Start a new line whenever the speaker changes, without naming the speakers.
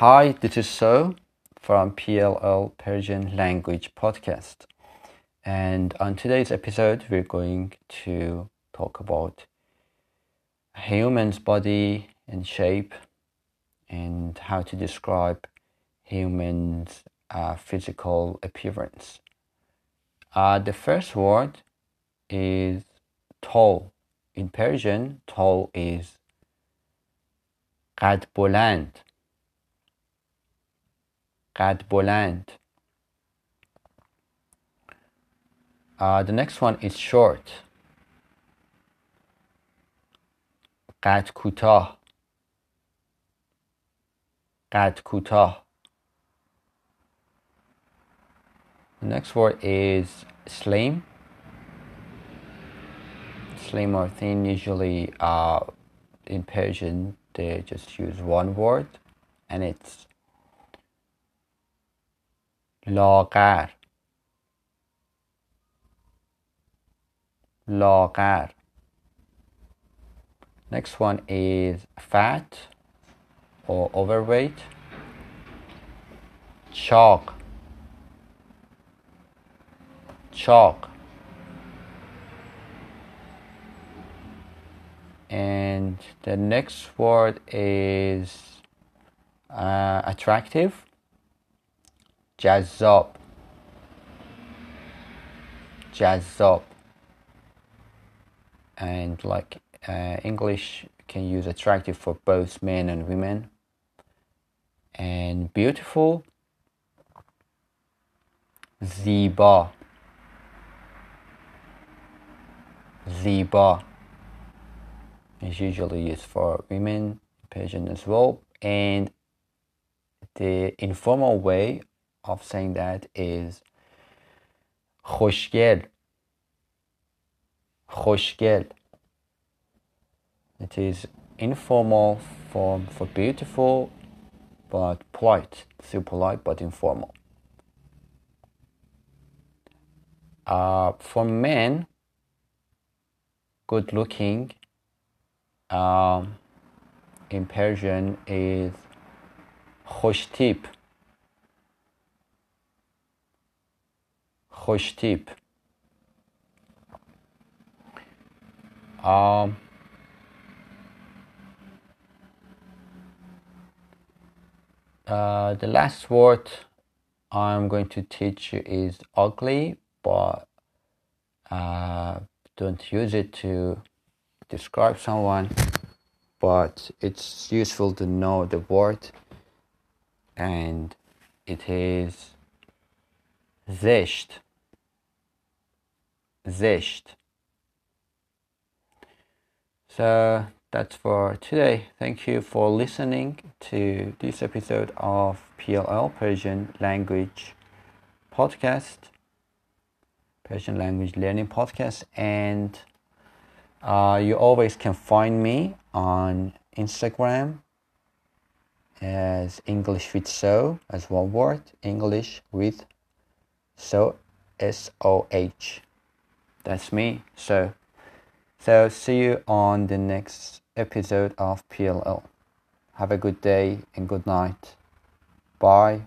Hi, this is Soh from PLL Persian Language Podcast. And on today's episode, we're going to talk about human's body and shape and how to describe human's uh, physical appearance. Uh, the first word is tall. In Persian, tall is قد بلند قد بلند uh, the next one is short قد کوتاه قد کوتاه the next word is slim slim or thin usually uh, in Persian they just use one word and it's لاغر لاغر next one is fat or overweight chalk chalk and the next word is uh, attractive جذاب جذاب and like uh, English can use attractive for both men and women and beautiful زیبا زیبا is usually used for women Persian as well and the informal way of saying that is خوشگل خوشگل it is informal form for beautiful but polite still polite but informal uh, for men good looking um, in Persian is خوشتیپ خوشتیپ um, uh, the last word I'm going to teach you is ugly, but uh, don't use it to describe someone. But it's useful to know the word, and it is زشت zisht. So that's for today. Thank you for listening to this episode of PLL Persian Language Podcast, Persian Language Learning Podcast, and uh, you always can find me on Instagram as English with Soh as one word, English with Soh S O H. That's me. So, so see you on the next episode of PLL. Have a good day and good night. Bye.